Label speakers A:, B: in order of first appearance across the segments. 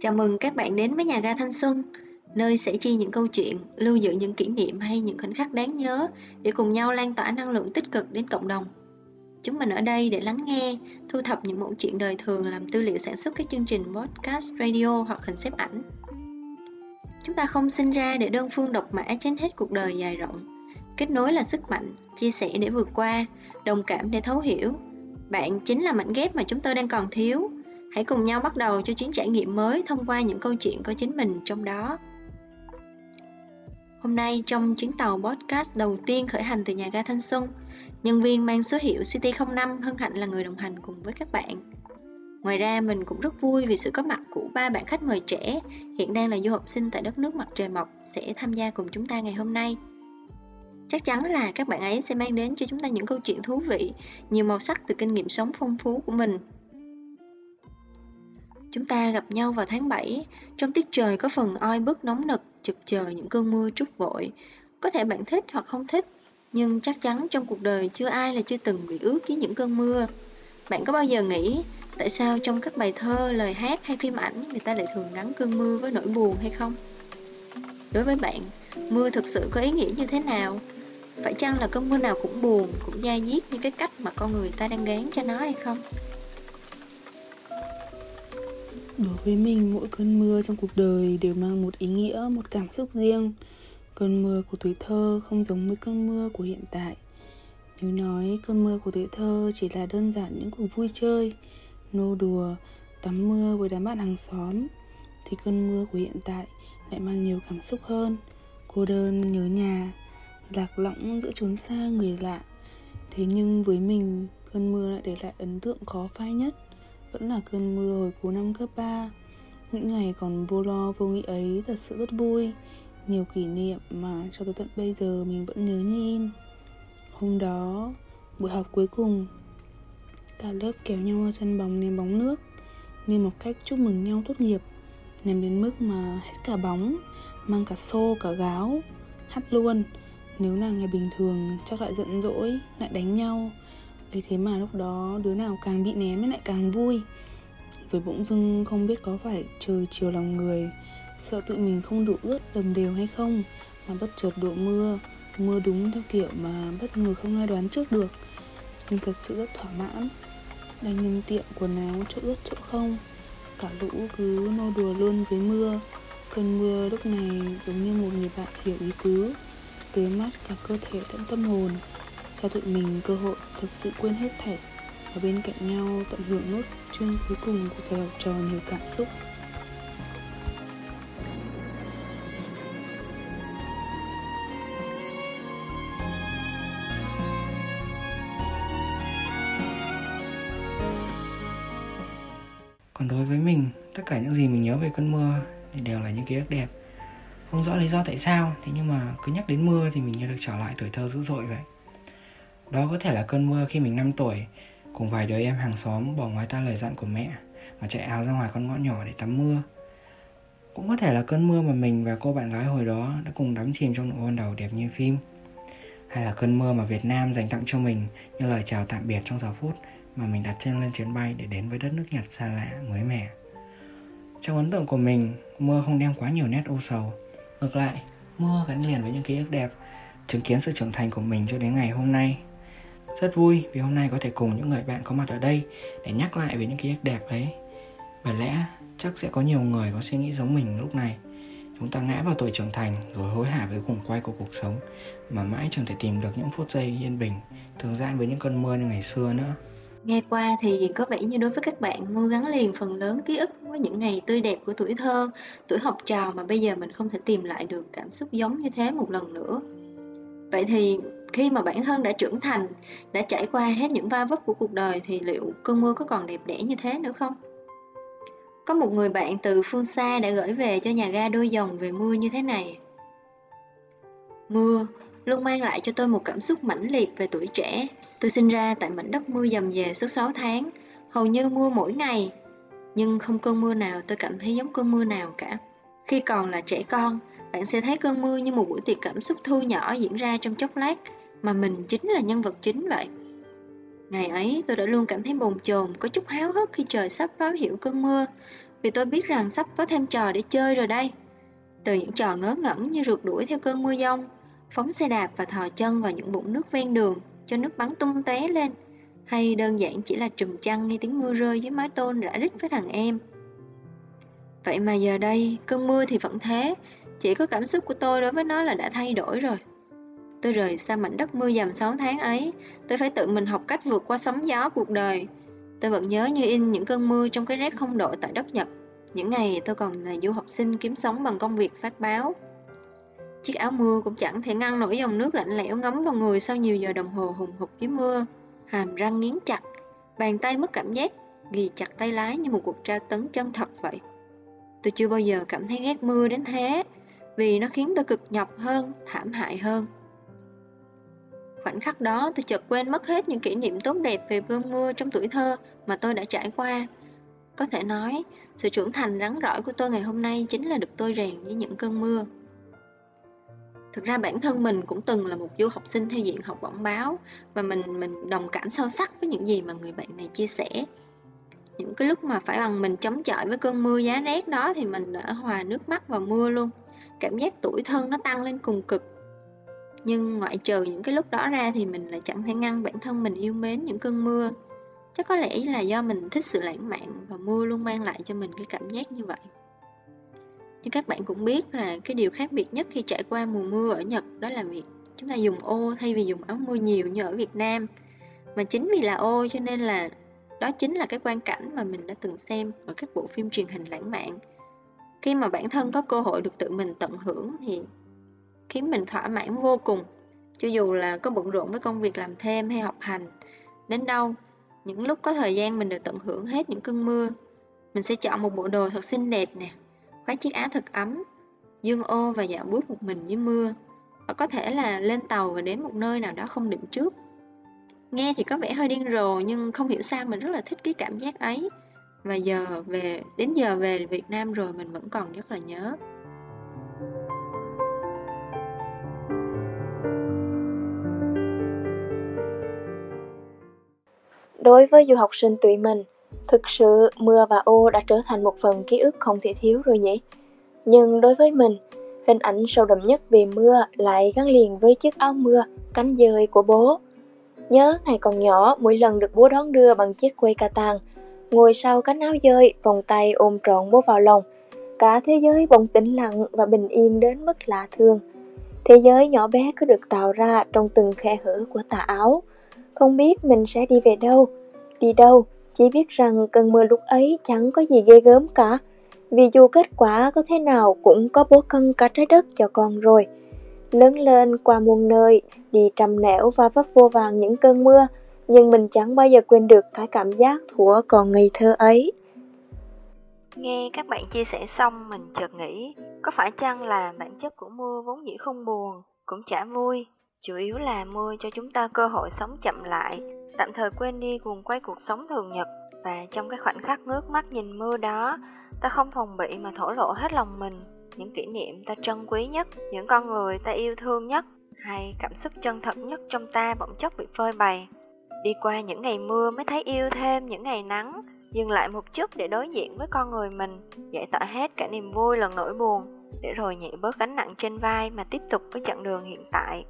A: Chào mừng các bạn đến với nhà ga Thanh Xuân, nơi sẽ chi những câu chuyện, lưu giữ những kỷ niệm hay những khoảnh khắc đáng nhớ để cùng nhau lan tỏa năng lượng tích cực đến cộng đồng. Chúng mình ở đây để lắng nghe, thu thập những mẫu chuyện đời thường làm tư liệu sản xuất các chương trình podcast, radio hoặc hình xếp ảnh. Chúng ta không sinh ra để đơn phương độc mã trên hết cuộc đời dài rộng. Kết nối là sức mạnh, chia sẻ để vượt qua, đồng cảm để thấu hiểu. Bạn chính là mảnh ghép mà chúng tôi đang còn thiếu Hãy cùng nhau bắt đầu cho chuyến trải nghiệm mới thông qua những câu chuyện có chính mình trong đó. Hôm nay trong chuyến tàu podcast đầu tiên khởi hành từ nhà ga Thanh Xuân, nhân viên mang số hiệu CT05 hân hạnh là người đồng hành cùng với các bạn. Ngoài ra mình cũng rất vui vì sự có mặt của ba bạn khách mời trẻ hiện đang là du học sinh tại đất nước mặt trời mọc sẽ tham gia cùng chúng ta ngày hôm nay. Chắc chắn là các bạn ấy sẽ mang đến cho chúng ta những câu chuyện thú vị, nhiều màu sắc từ kinh nghiệm sống phong phú của mình Chúng ta gặp nhau vào tháng 7, trong tiết trời có phần oi bức nóng nực, chực chờ những cơn mưa trút vội. Có thể bạn thích hoặc không thích, nhưng chắc chắn trong cuộc đời chưa ai là chưa từng bị ướt với những cơn mưa. Bạn có bao giờ nghĩ tại sao trong các bài thơ, lời hát hay phim ảnh người ta lại thường gắn cơn mưa với nỗi buồn hay không? Đối với bạn, mưa thực sự có ý nghĩa như thế nào? Phải chăng là cơn mưa nào cũng buồn, cũng da diết như cái cách mà con người ta đang gán cho nó hay không?
B: Đối với mình, mỗi cơn mưa trong cuộc đời đều mang một ý nghĩa, một cảm xúc riêng. Cơn mưa của tuổi thơ không giống với cơn mưa của hiện tại. Nếu nói cơn mưa của tuổi thơ chỉ là đơn giản những cuộc vui chơi, nô đùa, tắm mưa với đám bạn hàng xóm, thì cơn mưa của hiện tại lại mang nhiều cảm xúc hơn. Cô đơn, nhớ nhà, lạc lõng giữa chốn xa người lạ. Thế nhưng với mình, cơn mưa lại để lại ấn tượng khó phai nhất vẫn là cơn mưa hồi cuối năm cấp 3 Những ngày còn vô lo vô nghĩ ấy thật sự rất vui. Nhiều kỷ niệm mà cho tới tận bây giờ mình vẫn nhớ như in. Hôm đó, buổi học cuối cùng Cả lớp kéo nhau ra sân bóng ném bóng nước Như một cách chúc mừng nhau tốt nghiệp Ném đến mức mà hết cả bóng Mang cả xô cả gáo Hắt luôn. Nếu là ngày bình thường chắc lại giận dỗi Lại đánh nhau ấy thế mà lúc đó đứa nào càng bị ném lại càng vui. Rồi bỗng dưng không biết có phải trời chiều lòng người, sợ tự mình không đủ ướt đồng đều hay không, mà bất chợt đổ mưa. Mưa đúng theo kiểu mà bất ngờ không ai đoán trước được. Nhưng thật sự rất thỏa mãn. Đang nhân tiệm quần áo chỗ ướt chỗ không, cả lũ cứ nô đùa luôn dưới mưa. Cơn mưa lúc này giống như một người bạn hiểu ý tứ tưới mát cả cơ thể lẫn tâm hồn cho tụi mình cơ hội thật sự quên hết thảy và bên cạnh nhau tận hưởng nốt chương cuối cùng của thời học trò nhiều cảm xúc
C: Còn đối với mình, tất cả những gì mình nhớ về cơn mưa thì đều là những ký ức đẹp. Không rõ lý do tại sao, thế nhưng mà cứ nhắc đến mưa thì mình như được trở lại tuổi thơ dữ dội vậy. Đó có thể là cơn mưa khi mình 5 tuổi Cùng vài đứa em hàng xóm bỏ ngoài ta lời dặn của mẹ Mà chạy áo ra ngoài con ngõ nhỏ để tắm mưa Cũng có thể là cơn mưa mà mình và cô bạn gái hồi đó đã cùng đắm chìm trong nụ hôn đầu đẹp như phim Hay là cơn mưa mà Việt Nam dành tặng cho mình như lời chào tạm biệt trong giờ phút mà mình đặt chân lên chuyến bay để đến với đất nước Nhật xa lạ, mới mẻ. Trong ấn tượng của mình, mưa không đem quá nhiều nét u sầu. Ngược lại, mưa gắn liền với những ký ức đẹp, chứng kiến sự trưởng thành của mình cho đến ngày hôm nay rất vui vì hôm nay có thể cùng những người bạn có mặt ở đây để nhắc lại về những ký ức đẹp ấy. Bởi lẽ chắc sẽ có nhiều người có suy nghĩ giống mình lúc này. Chúng ta ngã vào tuổi trưởng thành rồi hối hả với khủng quay của cuộc sống mà mãi chẳng thể tìm được những phút giây yên bình, thường gian với những cơn mưa như ngày xưa nữa.
A: Nghe qua thì có vẻ như đối với các bạn mưa gắn liền phần lớn ký ức với những ngày tươi đẹp của tuổi thơ, tuổi học trò mà bây giờ mình không thể tìm lại được cảm xúc giống như thế một lần nữa. Vậy thì khi mà bản thân đã trưởng thành, đã trải qua hết những va vấp của cuộc đời thì liệu cơn mưa có còn đẹp đẽ như thế nữa không? Có một người bạn từ phương xa đã gửi về cho nhà ga đôi dòng về mưa như thế này. Mưa luôn mang lại cho tôi một cảm xúc mãnh liệt về tuổi trẻ. Tôi sinh ra tại mảnh đất mưa dầm về suốt 6 tháng, hầu như mưa mỗi ngày. Nhưng không cơn mưa nào tôi cảm thấy giống cơn mưa nào cả. Khi còn là trẻ con, bạn sẽ thấy cơn mưa như một buổi tiệc cảm xúc thu nhỏ diễn ra trong chốc lát mà mình chính là nhân vật chính vậy. Ngày ấy tôi đã luôn cảm thấy bồn chồn, có chút háo hức khi trời sắp báo hiệu cơn mưa. vì tôi biết rằng sắp có thêm trò để chơi rồi đây. Từ những trò ngớ ngẩn như rượt đuổi theo cơn mưa giông, phóng xe đạp và thò chân vào những bụng nước ven đường cho nước bắn tung tóe lên, hay đơn giản chỉ là trùm chăn nghe tiếng mưa rơi dưới mái tôn rã rít với thằng em. Vậy mà giờ đây, cơn mưa thì vẫn thế, chỉ có cảm xúc của tôi đối với nó là đã thay đổi rồi. Tôi rời xa mảnh đất mưa dầm 6 tháng ấy, tôi phải tự mình học cách vượt qua sóng gió cuộc đời. Tôi vẫn nhớ như in những cơn mưa trong cái rét không độ tại đất Nhật. Những ngày tôi còn là du học sinh kiếm sống bằng công việc phát báo. Chiếc áo mưa cũng chẳng thể ngăn nổi dòng nước lạnh lẽo ngấm vào người sau nhiều giờ đồng hồ hùng hục dưới mưa. Hàm răng nghiến chặt, bàn tay mất cảm giác, ghi chặt tay lái như một cuộc tra tấn chân thật vậy. Tôi chưa bao giờ cảm thấy ghét mưa đến thế, vì nó khiến tôi cực nhọc hơn, thảm hại hơn. Khoảnh khắc đó tôi chợt quên mất hết những kỷ niệm tốt đẹp về cơn mưa trong tuổi thơ mà tôi đã trải qua. Có thể nói, sự trưởng thành rắn rỏi của tôi ngày hôm nay chính là được tôi rèn với những cơn mưa. Thực ra bản thân mình cũng từng là một du học sinh theo diện học bổng báo và mình mình đồng cảm sâu sắc với những gì mà người bạn này chia sẻ. Những cái lúc mà phải bằng mình chống chọi với cơn mưa giá rét đó thì mình đã hòa nước mắt vào mưa luôn. Cảm giác tuổi thân nó tăng lên cùng cực nhưng ngoại trừ những cái lúc đó ra thì mình lại chẳng thể ngăn bản thân mình yêu mến những cơn mưa. Chắc có lẽ là do mình thích sự lãng mạn và mưa luôn mang lại cho mình cái cảm giác như vậy. Nhưng các bạn cũng biết là cái điều khác biệt nhất khi trải qua mùa mưa ở Nhật đó là việc chúng ta dùng ô thay vì dùng áo mưa nhiều như ở Việt Nam. Mà chính vì là ô cho nên là đó chính là cái quan cảnh mà mình đã từng xem ở các bộ phim truyền hình lãng mạn. Khi mà bản thân có cơ hội được tự mình tận hưởng thì khiến mình thỏa mãn vô cùng. Cho dù là có bận rộn với công việc làm thêm hay học hành, đến đâu, những lúc có thời gian mình được tận hưởng hết những cơn mưa. Mình sẽ chọn một bộ đồ thật xinh đẹp nè, khoác chiếc áo thật ấm, dương ô và dạo bước một mình dưới mưa. Hoặc có thể là lên tàu và đến một nơi nào đó không định trước. Nghe thì có vẻ hơi điên rồ nhưng không hiểu sao mình rất là thích cái cảm giác ấy. Và giờ về, đến giờ về Việt Nam rồi mình vẫn còn rất là nhớ.
D: Đối với du học sinh tụi mình, thực sự mưa và ô đã trở thành một phần ký ức không thể thiếu rồi nhỉ. Nhưng đối với mình, hình ảnh sâu đậm nhất về mưa lại gắn liền với chiếc áo mưa, cánh dơi của bố. Nhớ ngày còn nhỏ, mỗi lần được bố đón đưa bằng chiếc quây ca tàng, ngồi sau cánh áo dơi, vòng tay ôm trọn bố vào lòng. Cả thế giới bỗng tĩnh lặng và bình yên đến mức lạ thường. Thế giới nhỏ bé cứ được tạo ra trong từng khe hở của tà áo. Không biết mình sẽ đi về đâu, đi đâu, chỉ biết rằng cơn mưa lúc ấy chẳng có gì ghê gớm cả. Vì dù kết quả có thế nào cũng có bố cân cả trái đất cho con rồi. Lớn lên qua muôn nơi, đi trầm nẻo và vấp vô vàng những cơn mưa, nhưng mình chẳng bao giờ quên được cái cảm giác thuở còn ngây thơ ấy.
E: Nghe các bạn chia sẻ xong mình chợt nghĩ, có phải chăng là bản chất của mưa vốn dĩ không buồn, cũng chả vui, chủ yếu là mưa cho chúng ta cơ hội sống chậm lại, tạm thời quên đi guồng quay cuộc sống thường nhật và trong cái khoảnh khắc ngước mắt nhìn mưa đó, ta không phòng bị mà thổ lộ hết lòng mình, những kỷ niệm ta trân quý nhất, những con người ta yêu thương nhất, hay cảm xúc chân thật nhất trong ta bỗng chốc bị phơi bày. Đi qua những ngày mưa mới thấy yêu thêm những ngày nắng, dừng lại một chút để đối diện với con người mình, giải tỏa hết cả niềm vui lẫn nỗi buồn, để rồi nhẹ bớt gánh nặng trên vai mà tiếp tục với chặng đường hiện tại.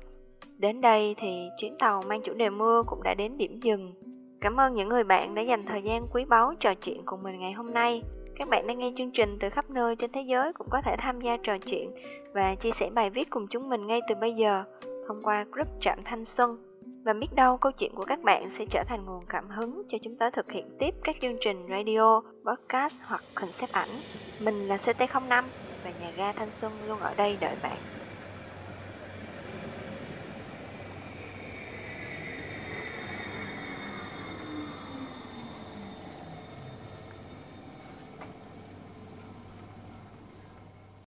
E: Đến đây thì chuyến tàu mang chủ đề mưa cũng đã đến điểm dừng. Cảm ơn những người bạn đã dành thời gian quý báu trò chuyện cùng mình ngày hôm nay. Các bạn đang nghe chương trình từ khắp nơi trên thế giới cũng có thể tham gia trò chuyện và chia sẻ bài viết cùng chúng mình ngay từ bây giờ thông qua group Trạm Thanh Xuân. Và biết đâu câu chuyện của các bạn sẽ trở thành nguồn cảm hứng cho chúng ta thực hiện tiếp các chương trình radio, podcast hoặc concept ảnh. Mình là CT05 và nhà ga Thanh Xuân luôn ở đây đợi bạn.